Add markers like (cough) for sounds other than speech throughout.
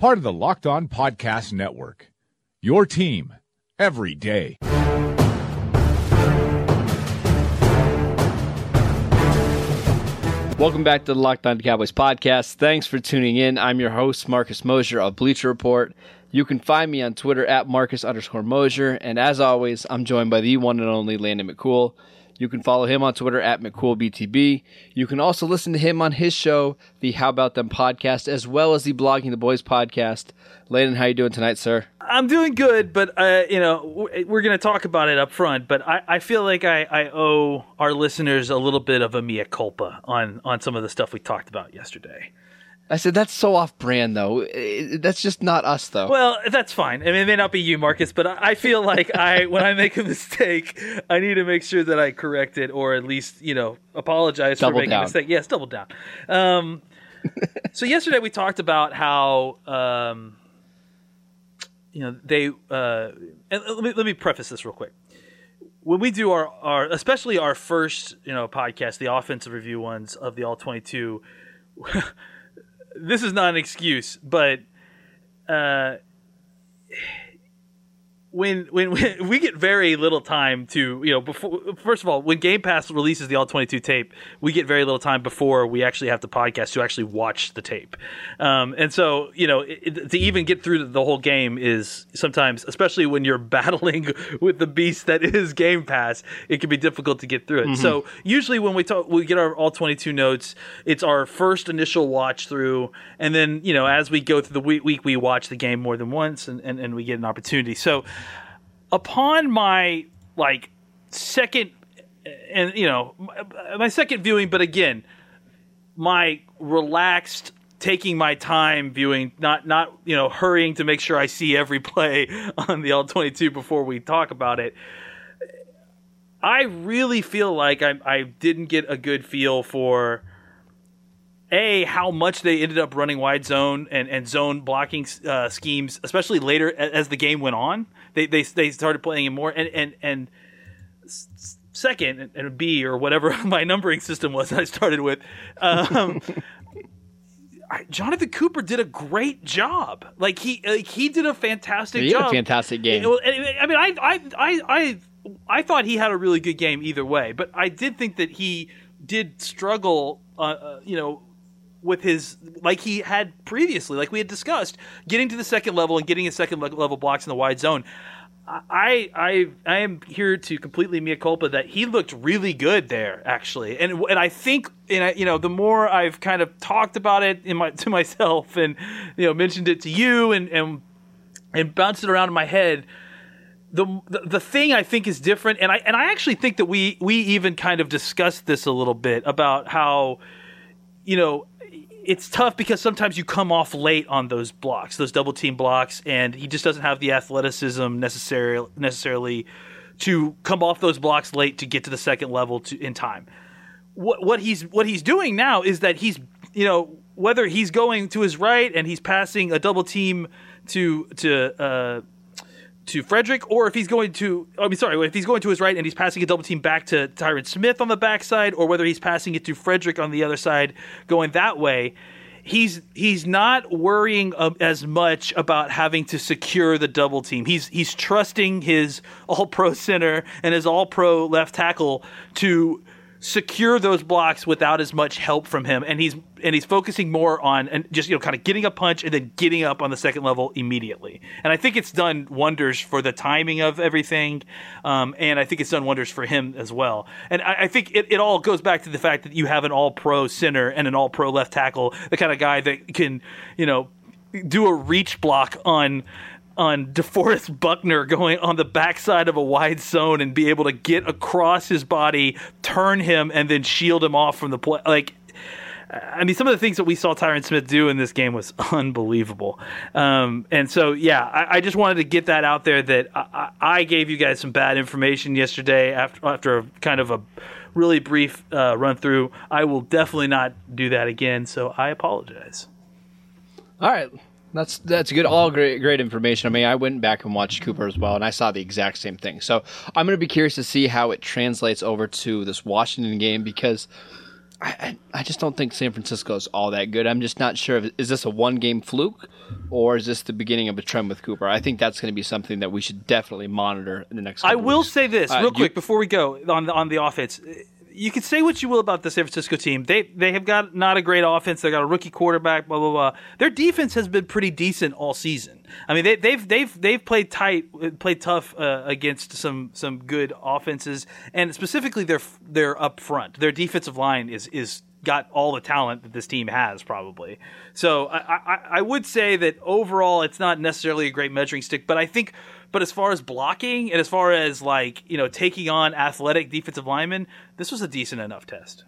part of the Locked On Podcast Network. Your team every day. Welcome back to the Locked On Cowboys podcast. Thanks for tuning in. I'm your host, Marcus Mosher of Bleacher Report. You can find me on Twitter at Marcus underscore Mosher. And as always, I'm joined by the one and only Landon McCool. You can follow him on Twitter at McCoolBTB. You can also listen to him on his show, the How About Them podcast, as well as the Blogging the Boys podcast. Landon, how you doing tonight, sir? I'm doing good, but uh, you know we're going to talk about it up front. But I, I feel like I, I owe our listeners a little bit of a mea culpa on on some of the stuff we talked about yesterday. I said that's so off brand, though. That's just not us, though. Well, that's fine. I mean, it may not be you, Marcus, but I feel like I, when I make a (laughs) mistake, I need to make sure that I correct it, or at least, you know, apologize double for making down. a mistake. Yes, double down. Um, (laughs) so yesterday we talked about how, um, you know, they. Uh, and let me let me preface this real quick. When we do our, our especially our first, you know, podcast, the offensive review ones of the all twenty two. (laughs) this is not an excuse, but uh, when, when (laughs) when we get very little time to you know before first of all when Game Pass releases the all twenty two tape, we get very little time before we actually have to podcast to actually watch the tape, um, and so you know it, to even get through the whole game is sometimes, especially when you're (laughs) battling with the beast that is Game Pass, it can be difficult to get through it. So usually when we talk, we get our all twenty two notes. It's our first initial watch through, and then you know as we go through the week, week we watch the game more than once, and, and, and we get an opportunity. So upon my like second and you know my, second viewing but again my relaxed taking my time viewing not not you know hurrying to make sure i see every (laughs) play on the l22 before we talk about it i really feel like i, I didn't get a good feel for a how much they ended up running wide zone and, and zone blocking uh, schemes, especially later as the game went on. They they, they started playing it more and and and second and- B or whatever (laughs) my numbering system was I started with. Um, (laughs) Jonathan Cooper did a great job. Like he like he did a fantastic He had a fantastic game. I I mean, I, I, I, I, I thought he had a really good game either way, but I did think that he did struggle, uh, uh, you know, with his like he had previously, like we had discussed, getting to the second level and getting his second level blocks in the wide zone. I I I am here to completely mea culpa that he looked really good there actually, and and I think and I, you know the more I've kind of talked about it in my (laughs) to myself and you know mentioned it to you and and and bounced it around in my head. The, the the thing I think is different, and I and I actually think that we we even kind of discussed this a little bit about how you know it's tough because sometimes you come off late on those blocks, those double team blocks, and he just doesn't have the athleticism necessary necessarily to come off those blocks late to get to the second level to, in time. What what he's what he's doing now is that he's you know whether he's going to his right and he's passing a double team to to uh, to Frederick, or if he's going to, I mean, sorry, if he's going to his right and he's passing a double team back to Tyron Smith on the backside, or whether he's passing it to Frederick on the other side, going that way, he's he's not worrying uh, as much about having to secure the double team. He's he's trusting his All Pro center and his All Pro left tackle to secure those blocks without as much help from him. And he's and he's focusing more on and just you know kind of getting a punch and then getting up on the second level immediately. And i think it's done wonders for the timing of everything um, and i think it's done wonders for him as well. And i, I think it, it all goes back to the fact that you have an all pro center and an all pro left tackle the kind of guy that can you know do a reach block on on DeForest Buckner going on the backside of a wide zone and be able to get across his body, turn him, and then shield him off from the play. Like, I mean, some of the things that we saw Tyron Smith do in this game was (laughs) unbelievable. Um, and so, yeah, I, I, just wanted to get that out there that I, I, gave you guys some bad information yesterday after after a, kind of a really brief uh, run through. I will definitely not do that again. So I apologize. All right. That's that's good. All great great information. I mean, I went back and watched Cooper as well, and I saw the exact same thing. So I'm going to be curious to see how it translates over to this Washington game because I, I just don't think San Francisco is all that good. I'm just not sure. If, is this a one game fluke or is this the beginning of a trend with Cooper? I think that's going to be something that we should definitely monitor in the next. I will weeks. say this uh, real quick before we go on the, on the offense you can say what you will about the San Francisco team. They they have got not a great offense. They got a rookie quarterback. Blah blah blah. Their defense has been pretty decent all season. I mean, they, they've they've they've played tight, played tough uh, against some some good offenses, and specifically their their up front. Their defensive line is is got all the talent that this team has probably. So I, I, I would say that overall it's not necessarily a great measuring stick, but I think but as far as blocking and as far as like you know taking on athletic defensive linemen, this was a decent enough test.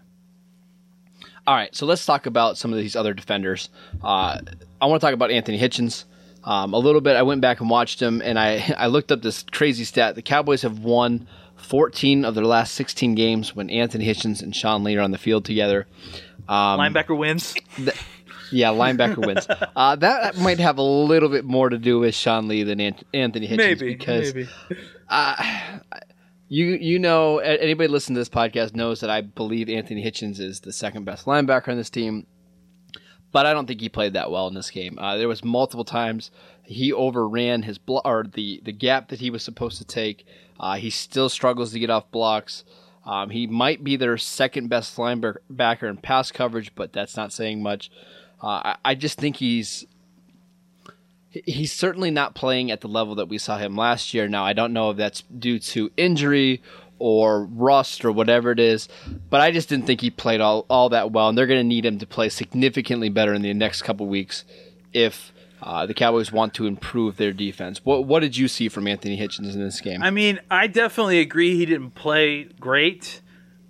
All right, so let's talk about some of these other defenders. Uh, I want to talk about Anthony Hitchens um, a little bit. I went back and watched him, and I (laughs) I looked up this crazy stat. The Cowboys have won 14 of their last 16 games when Anthony Hitchens and Sean Lee are on the field together. Um, Linebacker wins. (laughs) Th- yeah, linebacker wins. (laughs) Uh, that might have a little bit more to do with Sean Lee than Anthony Hitchens maybe, because maybe. Uh, you you know anybody listening to this podcast knows that I believe Anthony Hitchens is the second best linebacker on this team, but I don't think he played that well in this game. Uh, there was multiple times he overran his blo- or the the gap that he was supposed to take. Uh, he still struggles to get off blocks. Um, he might be their second best linebacker in pass coverage, but that's not saying much. Uh, I, I just think he's he's certainly not playing at the level that we saw him last year. Now, I don't know if that's due to injury or rust or whatever it is, but I just didn't think he played all, all that well, and they're going to need him to play significantly better in the next couple weeks if uh, the Cowboys want to improve their defense. What what did you see from Anthony Hitchens in this game? I mean, I definitely agree he didn't play great,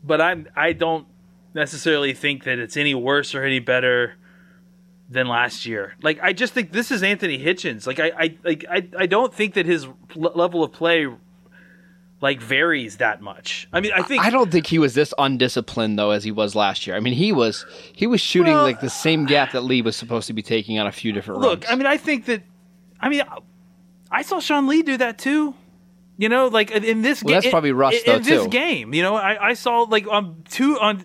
but I I don't necessarily think that it's any worse or any better than last year. Like I just think this is Anthony Hitchens. Like I I like I, I don't think that his level of play like varies that much. I mean, I think I don't think he was this undisciplined though as he was last year. I mean, he was he was shooting well, like the same gap that Lee was supposed to be taking on a few different look, runs. I mean, I think that I mean, I saw Sean Lee do that too. You know, like in this well, game, that's probably Russ in, though in too. this game, you know, I, I saw like on two on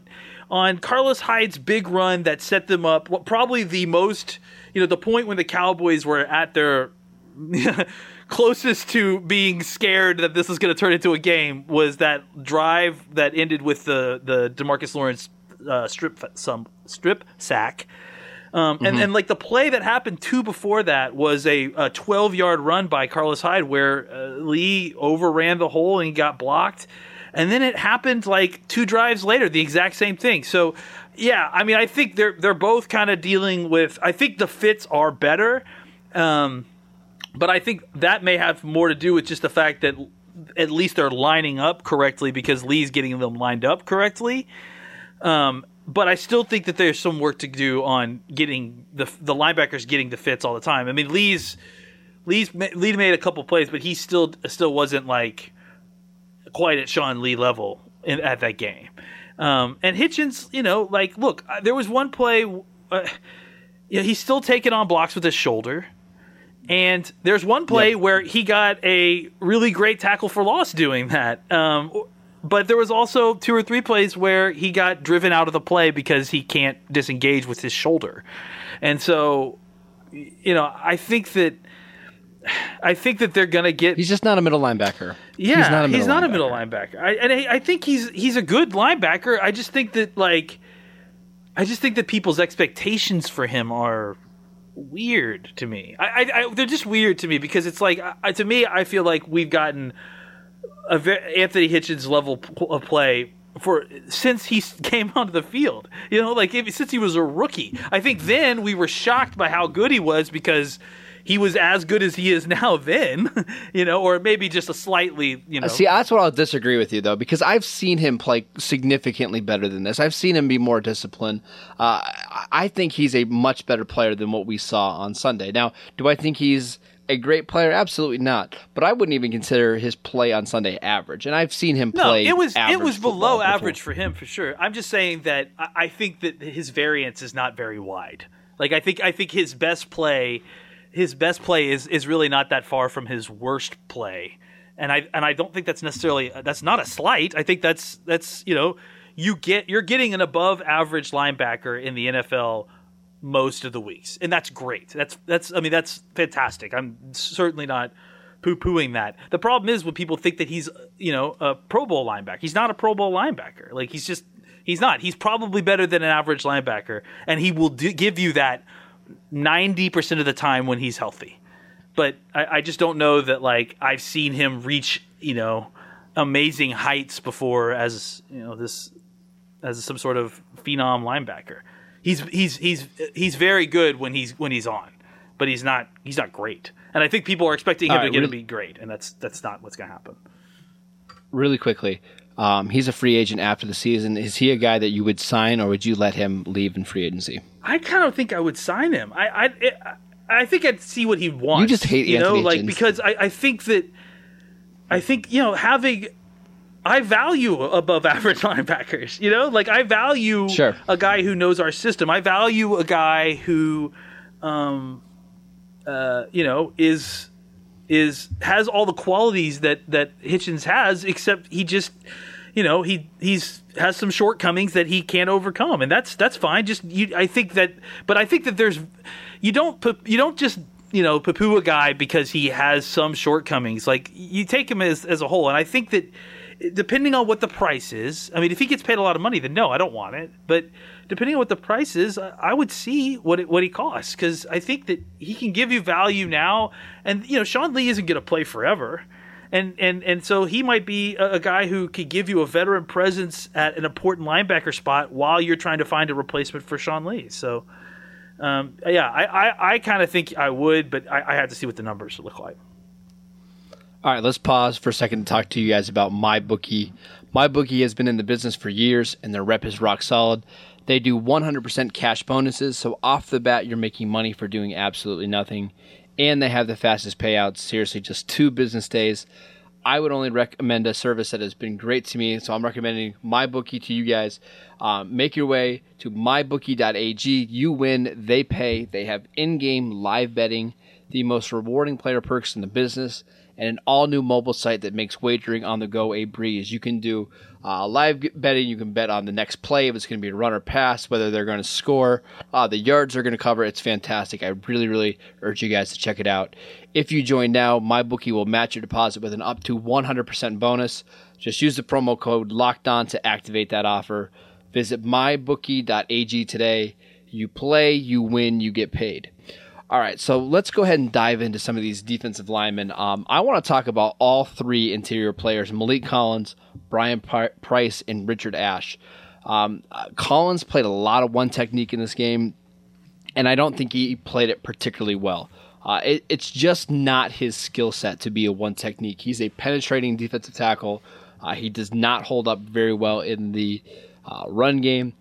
on Carlos Hyde's big run that set them up. Probably the most, you know, the point when the Cowboys were at their (laughs) closest to being scared that this was going to turn into a game was that drive that ended with the the Demarcus Lawrence uh, strip some strip sack. Um, and, mm-hmm. and like the play that happened two before that was a, a 12 yard run by Carlos Hyde where uh, Lee overran the hole and he got blocked. And then it happened like two drives later, the exact same thing. So, yeah, I mean, I think they're they're both kind of dealing with. I think the fits are better, um, but I think that may have more to do with just the fact that at least they're lining up correctly because Lee's getting them lined up correctly. Um, but I still think that there's some work to do on getting the the linebackers getting the fits all the time. I mean, Lee's Lee's Lee made a couple plays, but he still still wasn't like quite at Sean Lee level in, at that game. Um, and Hitchens, you know, like, look, there was one play. Uh, yeah, he's still taking on blocks with his shoulder. And there's one play yep. where he got a really great tackle for loss doing that. Um, but there was also two or three plays where he got driven out of the play because he can't disengage with his shoulder. And so, you know, I think that I think that they're gonna get. He's just not a middle linebacker. Yeah, he's not a middle, he's not linebacker. A middle linebacker. I, and I, I, think he's he's a good linebacker. I just think that like, I just think that people's expectations for him are weird to me. I, I they're just weird to me because it's like to me, I feel like we've gotten a very, Anthony Hitchens level of play for since he came (laughs) onto the field. You know, like if, since he was a rookie. I think then we were shocked by how good he was because he was as good as he is now then, (laughs) you know, or maybe just a slightly, you know. See, that's what I'll disagree with you though, because I've seen him play significantly better than this. I've seen him be more disciplined. Uh, I think he's a much better player than what we saw on Sunday. Now, do I think he's a great player? Absolutely not. But I wouldn't even consider his play on Sunday average. And I've seen him play. No, it was it was below before. average for him for sure. I'm just saying that I, I think that his variance is not very wide. Like I think I think his best play, his best play is is really not that far from his worst play. And I and I don't think that's necessarily that's not a slight. I think that's that's you know you get you're getting an above average linebacker in the NFL most of the weeks, and that's great. That's that's I mean that's fantastic. I'm certainly not poo pooing that. The problem is when people think that he's you know a Pro Bowl linebacker. He's not a Pro Bowl linebacker. Like he's just he's not. He's probably better than an average linebacker, and he will do, give you that ninety percent of the time when he's healthy. But I, I just don't know that like I've seen him reach you know amazing heights before as you know this as some sort of phenom linebacker he's he's he's he's very good when he's when he's on, but he's not he's not great. And I think people are expecting him right, to get really, to be great, and that's that's not what's going to happen. Really quickly, um, he's a free agent after the season. Is he a guy that you would sign, or would you let him leave in free agency? I kind of think I would sign him. I I, I think I'd see what he wants. You just hate you Anthony know, like because I, I think that I think you know having I value above average (laughs) linebackers. You know, like I value sure. a guy who knows our system. I value a guy who, um, uh, you know, is is has all the qualities that that Hitchens has, except he just, you know, he he's has some shortcomings that he can't overcome, and that's that's fine. Just you, I think that, but I think that there's, you don't you don't just you know poo-poo a guy because he has some shortcomings. Like you take him as as a whole, and I think that depending on what the price is, I mean, if he gets paid a lot of money, then no, I don't want it. But depending on what the price is, I would see what it, what he costs because I think that he can give you value now. And you know, Sean Lee isn't going to play forever, and and and so he might be a, a, guy who could give you a veteran presence at an important linebacker spot while you're trying to find a replacement for Sean Lee. So. Um, yeah, I, I, I kind of think I would, but I, I have to see what the numbers look like. All right, let's pause for a second to talk to you guys about MyBookie. MyBookie has been in the business for years and their rep is rock solid. They do 100% cash bonuses, so off the bat, you're making money for doing absolutely nothing. And they have the fastest payouts, seriously, just two business days. I would only recommend a service that has been great to me, so I'm recommending MyBookie to you guys. Um, make your way to mybookie.ag. You win, they pay. They have in game live betting, the most rewarding player perks in the business and an all new mobile site that makes wagering on the go a breeze. You can do uh, live betting, you can bet on the next play if it's going to be a run or pass, whether they're going to score, uh, the yards they're going to cover. It's fantastic. I really, really urge you guys to check it out. If you join now, MyBookie will match your deposit with an up to 100% bonus. Just use the promo code locked on to activate that offer. Visit mybookie.ag today. You play, you win, you get paid. All right, so let's go ahead and dive into some of these defensive linemen. Um, I want to talk about all three interior players Maliek Collins, Brian Price, and Richard Ash. Um, uh, Collins played a lot of one technique in this game, and I don't think he played it particularly well. Uh, it, it's just not his skill set to be a one technique. He's a penetrating defensive tackle. Uh, he does not hold up very well in the uh, run game.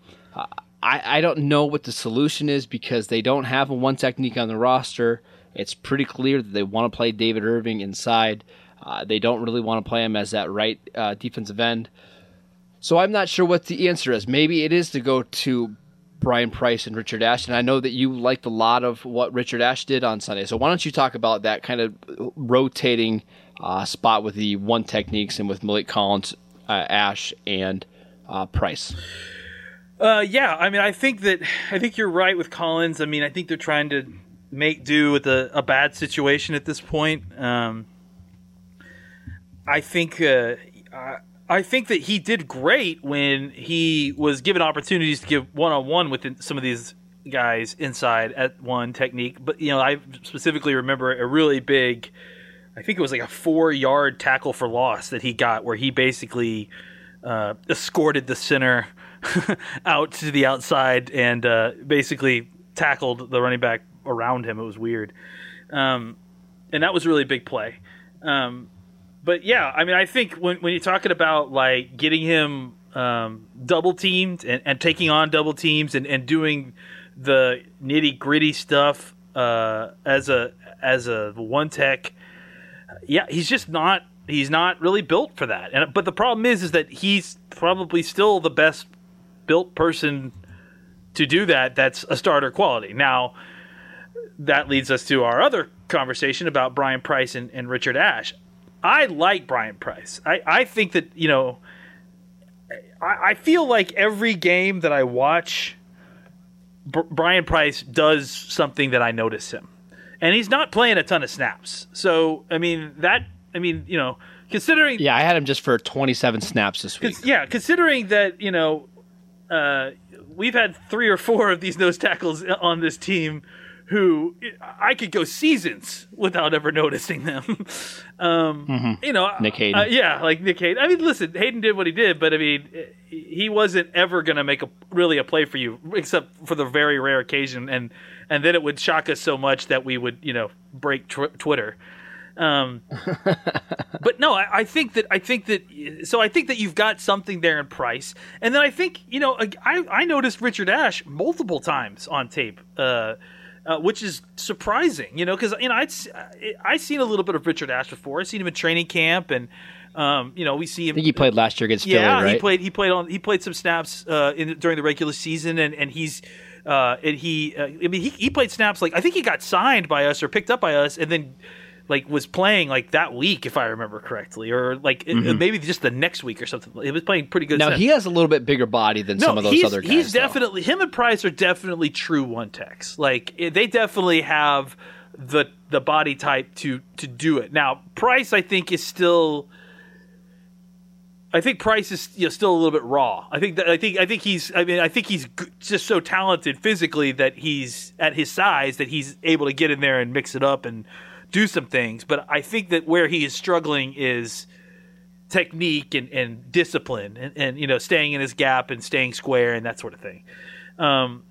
I, I don't know what the solution is because they don't have a one technique on the roster. It's pretty clear that they want to play David Irving inside. Uh, they don't really want to play him as that right uh, defensive end. So I'm not sure what the answer is. Maybe it is to go to Brian Price and Richard Ash. And I know that you liked a lot of what Richard Ash did on Sunday. So why don't you talk about that kind of rotating uh, spot with the one techniques and with Maliek Collins, uh, Ash, and uh, Price? Uh, yeah, I mean, I think that I think you're right with Collins. I mean, I think they're trying to make do with a, a bad situation at this point. Um, I think uh, I, I think that he did great when he was given opportunities to give one on one with some of these guys inside at one technique. But you know, I specifically remember a really big. I think it was like a four yard tackle for loss that he got, where he basically uh, escorted the center (laughs) out to the outside and uh, basically tackled the running back around him. It was weird, um, and that was a really big play. Um, but yeah, I mean, I think when when you're talking about like getting him um, double teamed and, and taking on double teams and, and doing the nitty gritty stuff uh, as a as a one tech, yeah, he's just not he's not really built for that. And but the problem is is that he's probably still the best built person to do that. That's a starter quality. Now that leads us to our other conversation about Brian Price and, and Richard Ash. I like Brian Price. I, I think that you know. I, I feel like every game that I watch, B- Brian Price does something that I notice him, and he's not playing a ton of snaps. So I mean that I mean, you know, considering Yeah, I had him just for 27 snaps this week. Cons- yeah, considering that you know uh, we've had three or four of these nose tackles on this team who I could go seasons without ever noticing them. (laughs) um, You know, Nick Hayden. uh, yeah, like Nick Hayden. I mean, listen, Hayden did what he did, but I mean, he wasn't ever going to make a really a play for you, except for the very rare occasion, and and then it would shock us so much that we would, you know, break tw- Twitter. Um, (laughs) but no, I, I think that I think that so I think that you've got something there in Price, and then I think you know I I noticed Richard Ash multiple times on tape, uh, uh, which is surprising, you know, because you know I'd I seen a little bit of Richard Ash before. I seen him in training camp, and um, you know we see him. I think he played last year against yeah, Philly, right? he played he played on he played some snaps uh, in during the regular season, and and he's. Uh, and he, uh, I mean, he, he played snaps like I think he got signed by us or picked up by us, and then like was playing like that week if I remember correctly, or like it- maybe just the next week or something. He was playing pretty good. Now he has a little bit bigger body than some of those other guys. He's though. definitely him and Price are definitely true one techs. Like eh, they definitely have the the body type to to do it. Now Price, I think, is still. I think Price is you know, still a little bit raw. I think that I think I think he's I mean I think he's g- just so talented physically that he's at his size that he's able to get in there and mix it up and do some things. But I think that where he is struggling is technique and, and discipline and, and you know staying in his gap and staying square and that sort of thing. Um,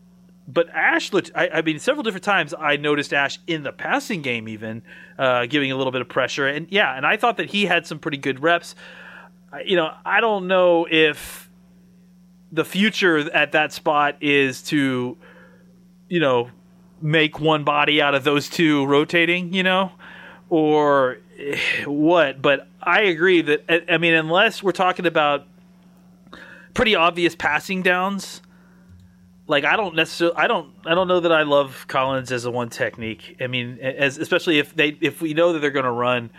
but Ash looked. I, I mean, several different times I noticed Ash in the passing game, even uh, giving a little bit of pressure. And yeah, and I thought that he had some pretty good reps. You know, I don't know if the future at that spot is to, you know, make one body out of those two rotating. You know, or eh, what? But I agree that I- mean, unless we're talking about pretty obvious passing downs like I don't necessarily I don't I don't know that I love Collins as a one technique. I mean, as especially if they if we know that they're going to run,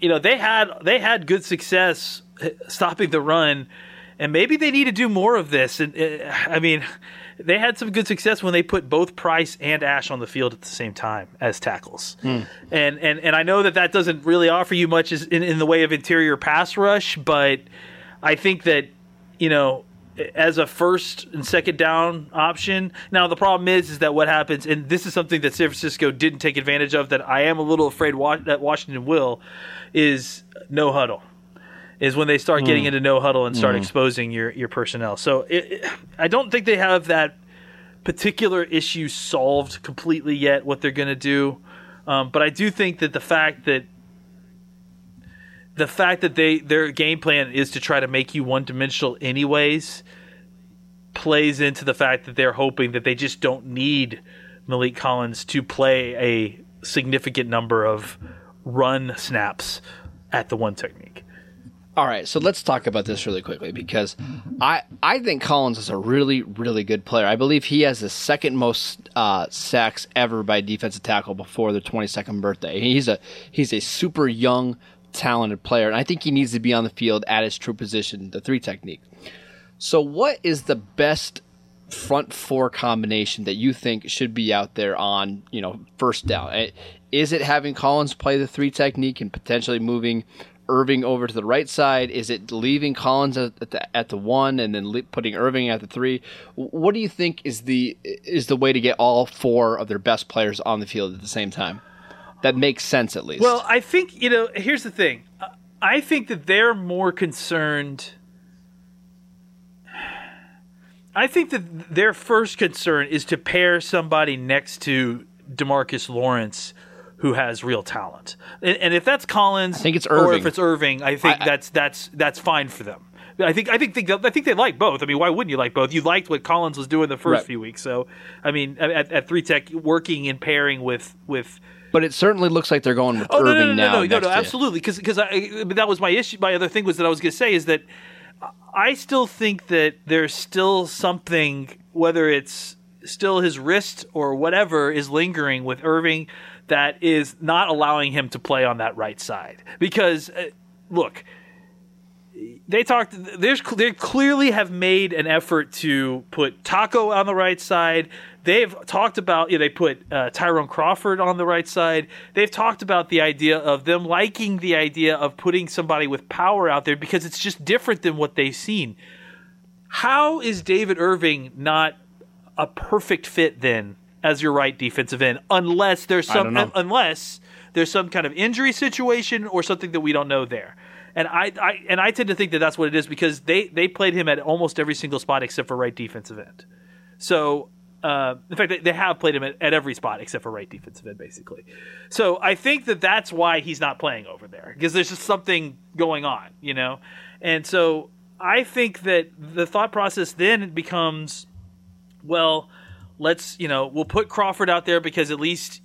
you know, they had they had good success eh, stopping the run, and maybe they need to do more of this. And uh, I mean, they had some good success when they put both Price and Ash on the field at the same time as tackles. And and and I know that that doesn't really offer you much as- in in the way of interior pass rush, but I think that you know as a first and second down option. Now the problem is is that what happens, and this is something that San Francisco didn't take advantage of. That I am a little afraid wa- that Washington will, is no huddle. Is when they start getting into no huddle and start exposing your your personnel. So it, it- I don't think they have that particular issue solved completely yet. What they're going to do, um, but I do think that the fact that the fact that they their game plan is to try to make you one dimensional anyways plays into the fact that they're hoping that they just don't need Maliek Collins to play a significant number of run snaps at the one technique. All right, so let's talk about this really quickly because I I think Collins is a really really good player. I believe he has the second most uh, sacks ever by defensive tackle before the 22nd birthday. He's a he's a super young talented player, and I think he needs to be on the field at his true position, the three technique. So, what is the best front four combination that you think should be out there on you know first down? Is it having Collins play the three technique and potentially moving Irving over to the right side? Is it leaving Collins at the, at the one and then le- putting Irving at the three? What do you think is the is the way to get all four of their best players on the field at the same time? That makes sense at least. Well, I think you know. Here's the thing. I think that they're more concerned. I think that their first concern is to pair somebody next to Demarcus Lawrence who has real talent. And, and if that's Collins, I think it's Irving. or if it's Irving, I think I- that's that's that's fine for them. I think I think they, I think they like both. I mean, why wouldn't you like both? You liked what Collins was doing the first Right. few weeks, so I mean, at, at three tech, working and pairing with with But it certainly looks like they're going with Oh no, Irving no, no, now. no, no, no, no, absolutely. Because because I that was my issue. My other thing was that I was going to say is that I still think that there's still something, whether it's still his wrist or whatever, is lingering with Irving that is not allowing him to play on that right side. Because uh, look, they talked. There's they clearly have made an effort to put Taco on the right side. They've talked about. You know, they put uh, Tyrone Crawford on the right side. They've talked about the idea of them liking the idea of putting somebody with power out there because it's just different than what they've seen. How is David Irving not a perfect fit then as your right defensive end? Unless there's some unless there's some kind of injury situation or something that we don't know there. And I, I and I tend to think that that's what it is because they they played him at almost every single spot except for right defensive end. So uh, in fact, they, they have played him at, at every spot except for right defensive end, basically. So I think that that's why he's not playing over there because there's just something going on, you know. And so I think that the thought process then becomes, well, let's you know we'll put Crawford out there because at least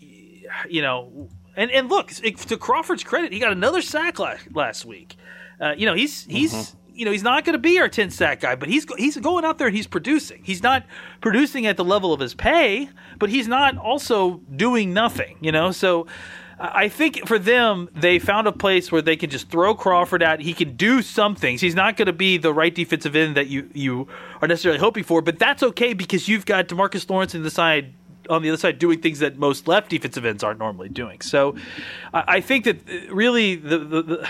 you know and and look to Crawford's credit he got another sack last, last week. Uh, you know he's he's you know he's not going to be our 10 sack guy but he's he's going out there and he's producing. He's not producing at the level of his pay but he's not also doing nothing you know? So I think for them, they found a place where they can just throw Crawford at. He can do some things. He's not going to be the right defensive end that you, you are necessarily hoping for, but that's okay because you've got Demarcus Lawrence on the side on the other side doing things that most left defensive ends aren't normally doing. So I, think that uh, really the, the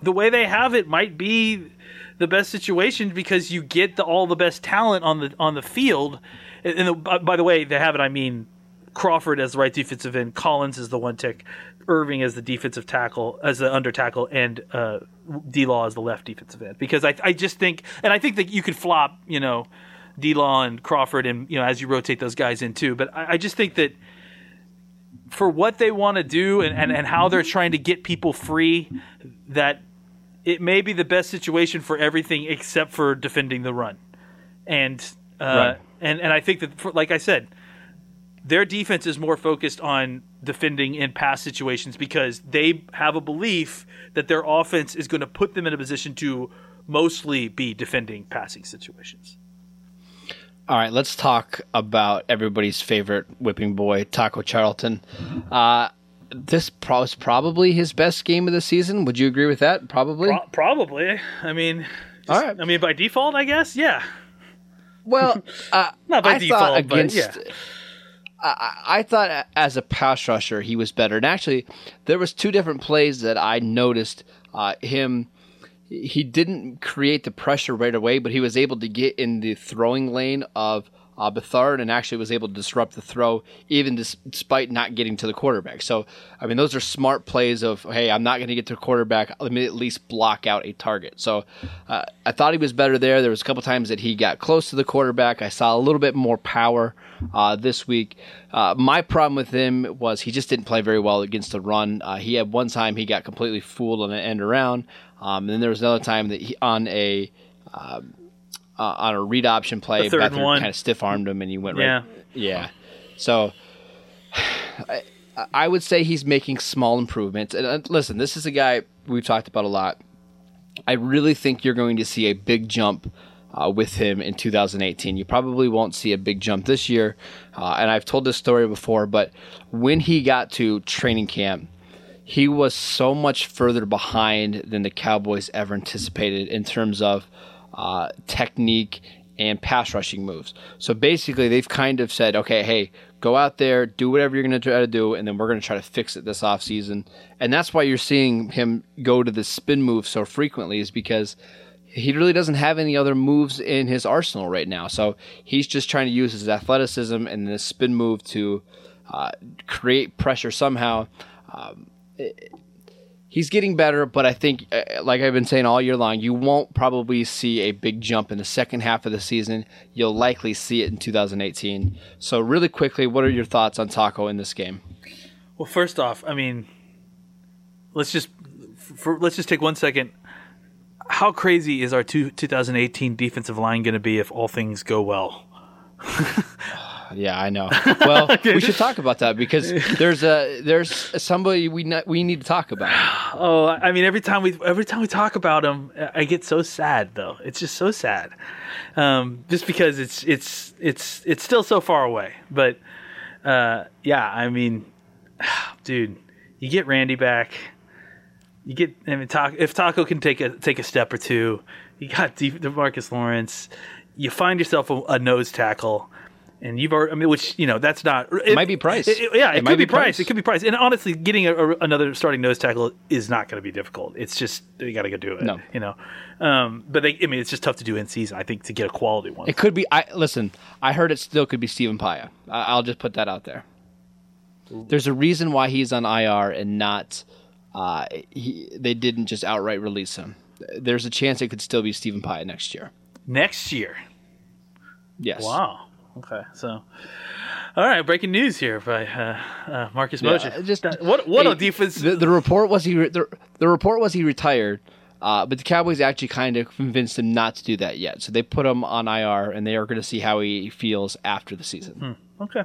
the way they have it might be the best situation because you get the, all the best talent on the on the field. And, the, by the way, they have it. I mean. Crawford as the right defensive end, Collins is the one tick, Irving as the defensive tackle, as the under tackle, and uh, D Law as the left defensive end. Because I, I just think, and I think that you could flop, you know, D Law and Crawford, and you know, as you rotate those guys in too. But I, I just think that for what they want to do and, and, and how they're trying to get people free, that it may be the best situation for everything except for defending the run. And uh, Right. and and I think that, for, like I said, their defense is more focused on defending in pass situations because they have a belief that their offense is going to put them in a position to mostly be defending passing situations. All right, let's talk about everybody's favorite whipping boy, Taco Charlton. Uh, this pro- was probably his best game of the season. Would you agree with that? Probably. Pro- probably. I mean, All just- right. I mean, by default, I guess. Yeah. Well, (laughs) uh, Not by I default, thought but against. yeah. I, I thought as a pass rusher he was better, and actually there was two different plays that I noticed uh, him. He didn't create the pressure right away, but he was able to get in the throwing lane of uh, Beathard and actually was able to disrupt the throw, even despite not getting to the quarterback. So, I mean, those are smart plays of, hey, I'm not going to get to the quarterback. Let me at least block out a target. So, uh, I thought he was better there. There was a couple times that he got close to the quarterback. I saw a little bit more power uh, this week. Uh, my problem with him was he just didn't play very well against the run. Uh, he had one time he got completely fooled on an end around. Um, and then there was another time that he on a um, uh, on a read option play, Beathard kind of stiff armed him, and he went Yeah. right. Yeah. So (sighs) I, I would say he's making small improvements. And uh, listen, this is a guy we've talked about a lot. I really think you're going to see a big jump uh, with him in 2018. You probably won't see a big jump this year. Uh, and I've told this story before, but when he got to training camp, he was so much further behind than the Cowboys ever anticipated in terms of uh, technique and pass rushing moves. So basically, they've kind of said, okay, hey, go out there, do whatever you're going to try to do, and then we're going to try to fix it this offseason. And that's why you're seeing him go to the spin move so frequently, is because he really doesn't have any other moves in his arsenal right now. So he's just trying to use his athleticism and the spin move to uh, create pressure somehow. Um, it- he's getting better, but I think, uh, like I've been saying all year long, you won't probably see a big jump in the second half of the season. You'll likely see it in 2018. So, really quickly, what are your thoughts on Taco in this game? Well, first off, I mean, let's just for, let's just take one second. How crazy is our two, 2018 defensive line going to be if all things go well? (sighs) Yeah, I know. (laughs) Well, we should talk about that because (laughs) there's a there's somebody we we need to talk about. (sighs) Oh, I mean, every time we every time we talk about him, I get so sad. Though it's just so sad, um, just because it's it's it's it's still so far away. But uh, yeah, I mean, (sighs) dude, you get Randy back. You get I mean, Taco, if Taco can take a take a step or two, you got (laughs) De- Demarcus Lawrence. You find yourself a, a nose tackle and you've already, I mean, which you know, that's not. It, might be price. It, it, yeah, it, It might could be be price. price. It could be price. And honestly, getting a, a, another starting nose tackle is not going to be difficult. It's just you got to go do it. No. you know. Um, but they, I mean, it's just tough to do in season. I think to get a quality one. It could be. I listen. I heard it still could be Stephen Paea. I, I'll just put that out there. There's a reason why he's on IR and not. Uh, he, they didn't just outright release him. There's a chance it could still be Stephen Paea next year. Next year. Yes. Wow. Okay. So, all right. Breaking news here by uh, uh, Marcus Mosher. just- what what a defense. The, the report was he. re- The, the report was he retired. Uh, but the Cowboys actually kind of convinced him not to do that yet. So they put him on IR, and they are going to see how he feels after the season. Okay.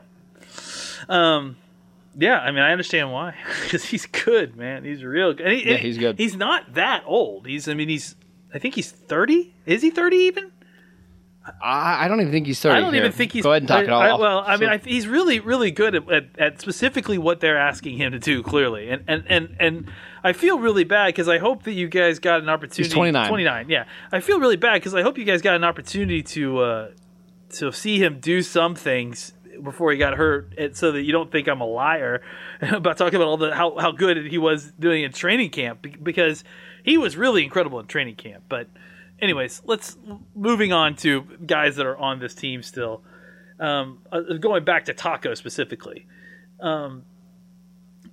Um, yeah, I mean, I understand why (laughs) because he's good, man. He's real good. And he- Yeah, he's good. He's not that old. He's, I mean, he's. I think he's thirty. Is he thirty even? I, I don't even think he's thirty. I don't Here, even think he's. Go ahead and talk it all. I- off. well, I mean, So- I, he's really, really good at, at, at specifically what they're asking him to do. Clearly, and and and and I feel really bad because I hope that you guys got an opportunity. He's 29. Twenty nine. Yeah, I feel really bad because I hope you guys got an opportunity to uh, to see him do some things before he got hurt, so that you don't think I'm a liar (laughs) about talking about all the how how good he was doing in training camp because he was really incredible in training camp, but anyways, let's moving on to guys that are on this team still. Um, uh, going back to Taco specifically, um,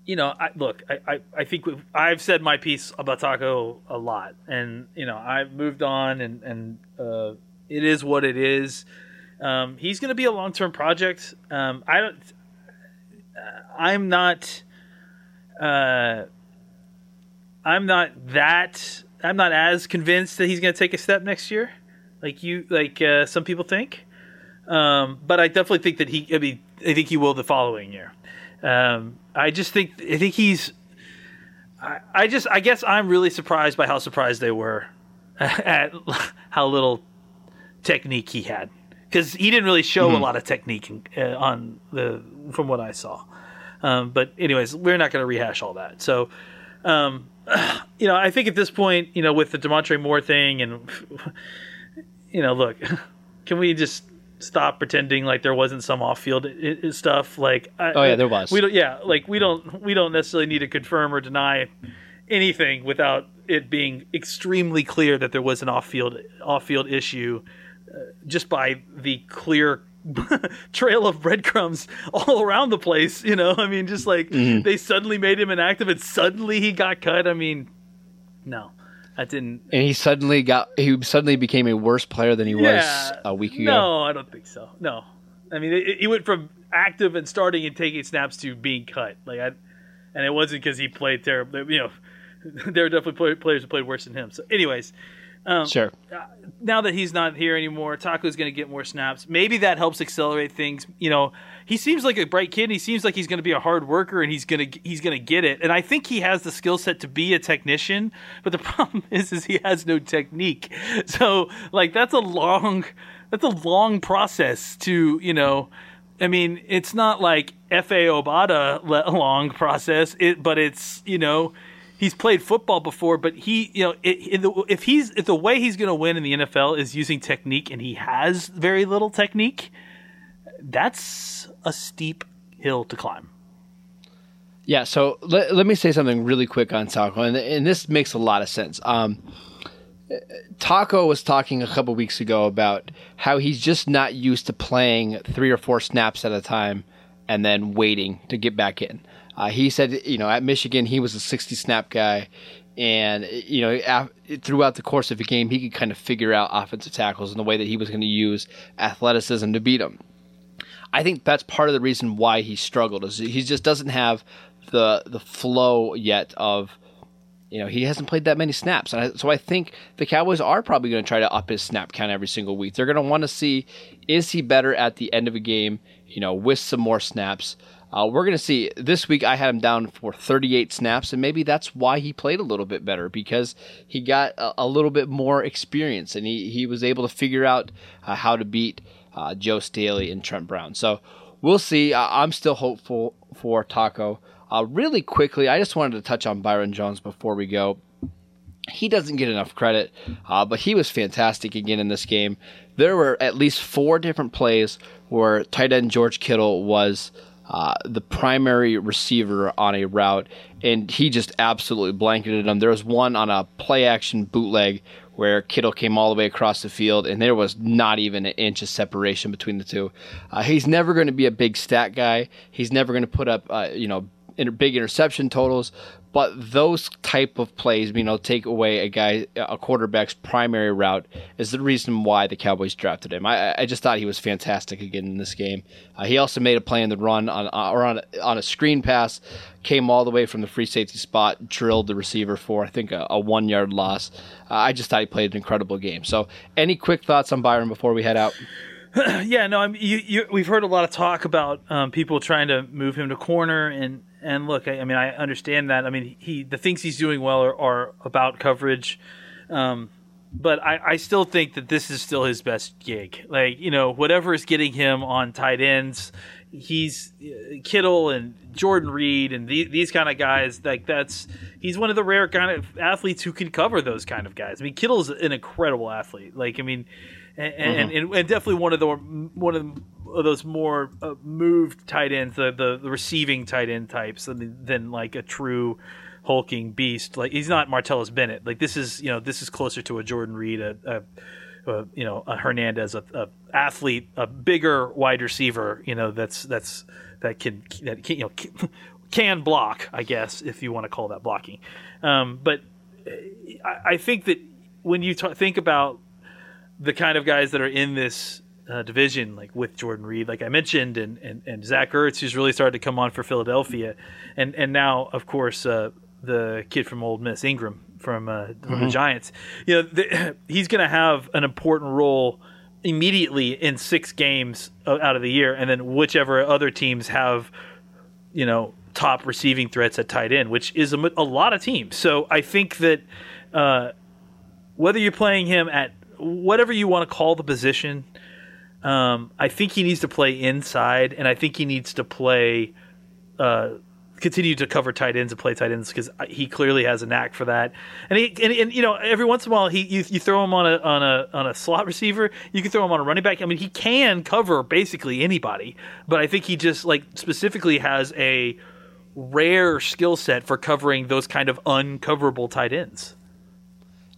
you know, I, look, I, I, I think I've said my piece about Taco a lot, and you know, I've moved on, and and uh, it is what it is. Um, he's going to be a long term project. Um, I don't. I'm not. Uh, I'm not that. I'm not as convinced that he's going to take a step next year, like you, like uh, some people think. Um, but I definitely think that he. I mean, I think he will the following year. Um, I just think. I think he's. I, I just. I guess I'm really surprised by how surprised they were (laughs) at how little technique he had because he didn't really show a lot of technique uh, on the from what I saw. Um, but anyways, we're not going to rehash all that. So, um, (sighs) you know, I think at this point, you know, with the Damontre Moore thing, and (laughs) you know, look, (laughs) can we just stop pretending like there wasn't some off-field i- i- stuff? Like, I, Oh, yeah, there was. We don't, yeah, like we don't, we don't necessarily need to confirm or deny anything without it being extremely clear that there was an off-field off-field issue uh, just by the clear (laughs) trail of breadcrumbs all around the place you know? I mean just like Mm-hmm. they suddenly made him inactive and suddenly he got cut. I mean no that didn't. And he suddenly got he suddenly became a worse player than he was a week ago. no i don't think so. No. I mean he went from active and starting and taking snaps to being cut. Like i and it wasn't because he played terrible you know (laughs) there were definitely players who played worse than him. So anyways Um, sure. Uh, now that he's not here anymore, Taco's going to get more snaps. Maybe that helps accelerate things. You know, he seems like a bright kid. He seems like he's going to be a hard worker, and he's going to he's going to get it. And I think he has the skill set to be a technician. But the (laughs) problem is, is he has no technique. So like that's a long that's a long process to you know. I mean, it's not like Efe Obada long process, it, but it's you know he's played football before, but he, you know, the, if he's if the way he's going to win in the NFL is using technique, and he has very little technique, that's a steep hill to climb. Yeah, so let, let me say something really quick on Taco, and, and this makes a lot of sense. Um, Taco was talking a couple weeks ago about how he's just not used to playing three or four snaps at a time and then waiting to get back in. Uh, he said, you know, at Michigan, he was a 60 snap guy. And, you know, af- throughout the course of a game, he could kind of figure out offensive tackles and the way that he was going to use athleticism to beat them. I think that's part of the reason why he struggled is he just doesn't have the the flow yet of you know, he hasn't played that many snaps. And I, so I think the Cowboys are probably going to try to up his snap count every single week. They're going to want to see is he better at the end of a game, you know, with some more snaps. Uh, we're going to see this week. I had him down for 38 snaps, and maybe that's why he played a little bit better because he got a, a little bit more experience and he, he was able to figure out uh, how to beat uh, Joe Staley and Trent Brown. So we'll see. I'm still hopeful for Taco. Uh, really quickly, I just wanted to touch on Byron Jones before we go. He doesn't get enough credit, uh, but he was fantastic again in this game. There were at least four different plays where tight end George Kittle was uh, the primary receiver on a route, and he just absolutely blanketed him. There was one on a play action bootleg where Kittle came all the way across the field, and there was not even an inch of separation between the two. Uh, he's never going to be a big stat guy. He's never going to put up, uh, you know, big interception totals, but those type of plays, you know, take away a guy, a quarterback's primary route, is the reason why the Cowboys drafted him. I, I just thought he was fantastic again in this game. Uh, he also made a play in the run on uh, or on on a screen pass, came all the way from the free safety spot, drilled the receiver for I think a, a one yard loss. Uh, I just thought he played an incredible game. So, any quick thoughts on Byron before we head out? (clears throat) yeah, no, I'm, you, you, we've heard a lot of talk about um, people trying to move him to corner, and and look, I, I, mean, I understand that. I mean, he the things he's doing well are, are about coverage, um, but I, I still think that this is still his best gig. Like you know, whatever is getting him on tight ends, he's uh, Kittle and Jordan Reed and the, these kind of guys. Like that's he's one of the rare kind of athletes who can cover those kind of guys. I mean, Kittle's an incredible athlete. Like I mean and, mm-hmm. and, and, definitely one of the one of, of those more uh, moved tight ends, the, the, the receiving tight end types, than, than like a true hulking beast. Like he's not Martellus Bennett. Like this is you know this is closer to a Jordan Reed, a, a, a you know a Hernandez, a, a, athlete, a bigger wide receiver. You know that's that's that can that can, you know can (laughs) block, I guess if you want to call that blocking. Um, but I, I think that when you t- think about the kind of guys that are in this uh, division, like with Jordan Reed, like I mentioned, and, and, and Zach Ertz, who's really started to come on for Philadelphia, and and now of course uh, the kid from Ole Miss, Engram from, uh, from mm-hmm. the Giants. You know, the, (clears throat) he's going to have an important role immediately in six games out of the year, and then whichever other teams have, you know, top receiving threats at tight end, which is a, a lot of teams. So I think that uh, whether you're playing him at whatever you want to call the position. Um, I think he needs to play inside, and I think he needs to play, uh, continue to cover tight ends and play tight ends because he clearly has a knack for that. And he and, and, you know every once in a while he you, you throw him on a on a on a slot receiver, you can throw him on a running back. I mean he can cover basically anybody, but I think he just like specifically has a rare skill set for covering those kind of uncoverable tight ends.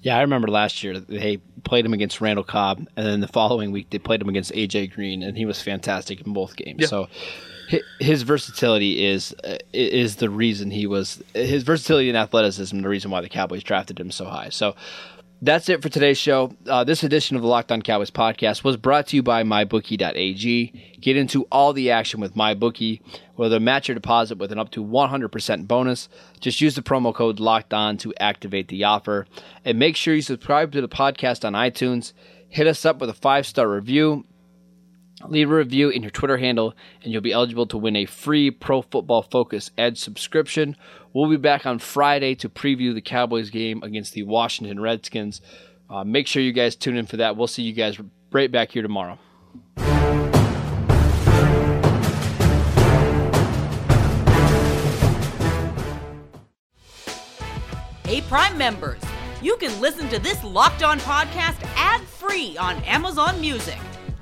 Yeah, I remember last year they played him against Randall Cobb, and then the following week they played him against AJ Green, and he was fantastic in both games. Yeah. So his versatility is uh, is the reason he was his versatility and athleticism the reason why the Cowboys drafted him so high. So that's it for today's show. Uh, this edition of the Locked On Cowboys podcast was brought to you by MyBookie.ag. Get into all the action with MyBookie, whether match your deposit with an up to 100% bonus. Just use the promo code Locked On to activate the offer. And make sure you subscribe to the podcast on iTunes. Hit us up with a five star review. Leave a review in your Twitter handle, and you'll be eligible to win a free Pro Football Focus Edge subscription. We'll be back on Friday to preview the Cowboys game against the Washington Redskins. Uh, make sure you guys tune in for that. We'll see you guys right back here tomorrow. Hey, Prime members, you can listen to this locked on podcast ad free on Amazon Music.